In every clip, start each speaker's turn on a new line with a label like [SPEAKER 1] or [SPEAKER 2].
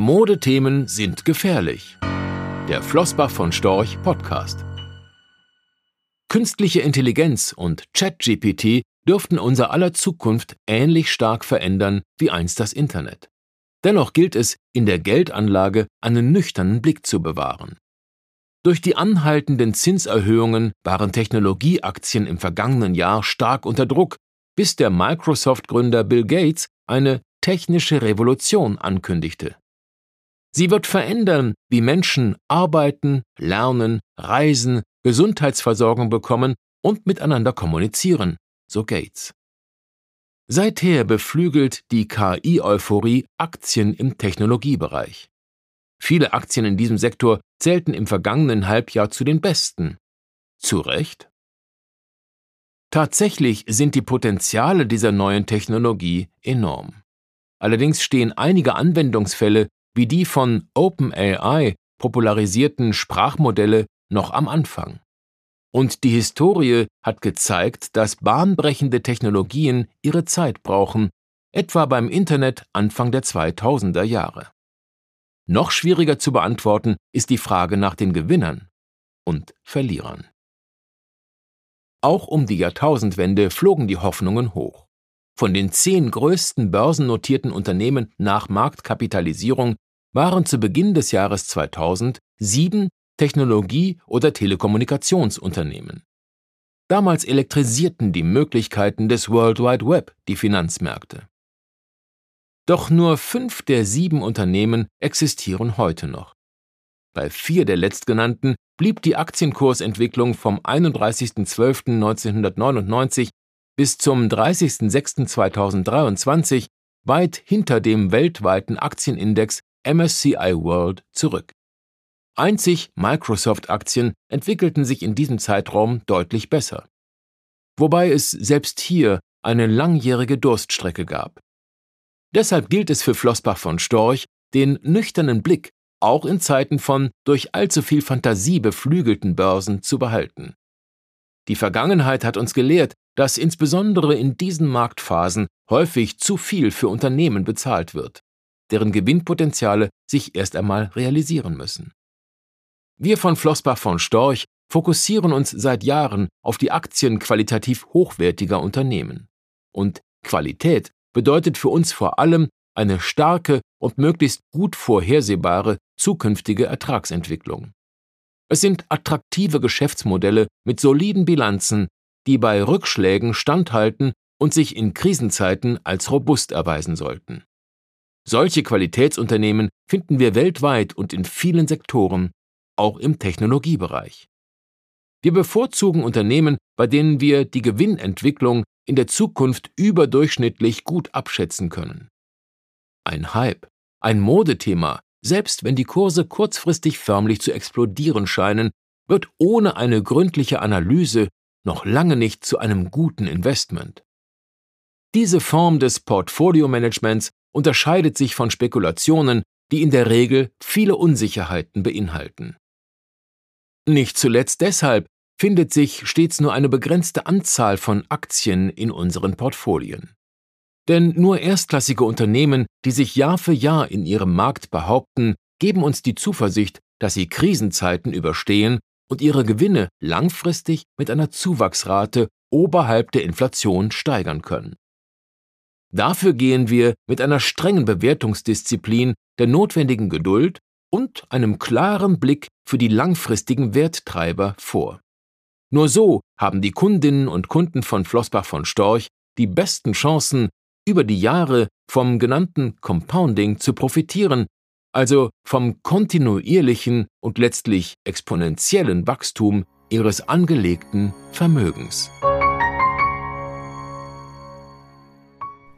[SPEAKER 1] Modethemen sind gefährlich. Der Flossbach von Storch Podcast. Künstliche Intelligenz und ChatGPT dürften unser aller Zukunft ähnlich stark verändern wie einst das Internet. Dennoch gilt es, in der Geldanlage einen nüchternen Blick zu bewahren. Durch die anhaltenden Zinserhöhungen waren Technologieaktien im vergangenen Jahr stark unter Druck, bis der Microsoft-Gründer Bill Gates eine technische Revolution ankündigte. Sie wird verändern, wie Menschen arbeiten, lernen, reisen, Gesundheitsversorgung bekommen und miteinander kommunizieren, so Gates. Seither beflügelt die KI-Euphorie Aktien im Technologiebereich. Viele Aktien in diesem Sektor zählten im vergangenen Halbjahr zu den besten. Zu Recht? Tatsächlich sind die Potenziale dieser neuen Technologie enorm. Allerdings stehen einige Anwendungsfälle wie die von OpenAI popularisierten Sprachmodelle noch am Anfang. Und die Historie hat gezeigt, dass bahnbrechende Technologien ihre Zeit brauchen, etwa beim Internet Anfang der 2000er Jahre. Noch schwieriger zu beantworten ist die Frage nach den Gewinnern und Verlierern. Auch um die Jahrtausendwende flogen die Hoffnungen hoch. Von den zehn größten börsennotierten Unternehmen nach Marktkapitalisierung waren zu Beginn des Jahres 2000 sieben Technologie- oder Telekommunikationsunternehmen. Damals elektrisierten die Möglichkeiten des World Wide Web die Finanzmärkte. Doch nur fünf der sieben Unternehmen existieren heute noch. Bei vier der letztgenannten blieb die Aktienkursentwicklung vom 31.12.1999 bis zum 30.06.2023 weit hinter dem weltweiten Aktienindex MSCI World zurück. Einzig Microsoft-Aktien entwickelten sich in diesem Zeitraum deutlich besser. Wobei es selbst hier eine langjährige Durststrecke gab. Deshalb gilt es für Flossbach von Storch, den nüchternen Blick auch in Zeiten von durch allzu viel Fantasie beflügelten Börsen zu behalten. Die Vergangenheit hat uns gelehrt, dass insbesondere in diesen Marktphasen häufig zu viel für Unternehmen bezahlt wird deren Gewinnpotenziale sich erst einmal realisieren müssen. Wir von Flossbach von Storch fokussieren uns seit Jahren auf die Aktien qualitativ hochwertiger Unternehmen. Und Qualität bedeutet für uns vor allem eine starke und möglichst gut vorhersehbare zukünftige Ertragsentwicklung. Es sind attraktive Geschäftsmodelle mit soliden Bilanzen, die bei Rückschlägen standhalten und sich in Krisenzeiten als robust erweisen sollten. Solche Qualitätsunternehmen finden wir weltweit und in vielen Sektoren, auch im Technologiebereich. Wir bevorzugen Unternehmen, bei denen wir die Gewinnentwicklung in der Zukunft überdurchschnittlich gut abschätzen können. Ein Hype, ein Modethema, selbst wenn die Kurse kurzfristig förmlich zu explodieren scheinen, wird ohne eine gründliche Analyse noch lange nicht zu einem guten Investment. Diese Form des Portfolio-Managements unterscheidet sich von Spekulationen, die in der Regel viele Unsicherheiten beinhalten. Nicht zuletzt deshalb findet sich stets nur eine begrenzte Anzahl von Aktien in unseren Portfolien. Denn nur erstklassige Unternehmen, die sich Jahr für Jahr in ihrem Markt behaupten, geben uns die Zuversicht, dass sie Krisenzeiten überstehen und ihre Gewinne langfristig mit einer Zuwachsrate oberhalb der Inflation steigern können. Dafür gehen wir mit einer strengen Bewertungsdisziplin, der notwendigen Geduld und einem klaren Blick für die langfristigen Werttreiber vor. Nur so haben die Kundinnen und Kunden von Flossbach von Storch die besten Chancen, über die Jahre vom genannten Compounding zu profitieren, also vom kontinuierlichen und letztlich exponentiellen Wachstum ihres angelegten Vermögens.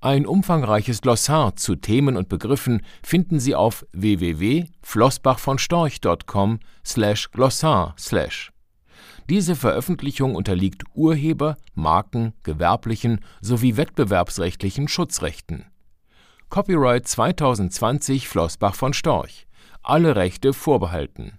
[SPEAKER 1] ein umfangreiches Glossar zu Themen und Begriffen finden Sie auf www.flossbachvonstorch.com/glossar/. Diese Veröffentlichung unterliegt Urheber -, Marken -, gewerblichen sowie wettbewerbsrechtlichen Schutzrechten. Copyright 2020 Flossbach von Storch. Alle Rechte vorbehalten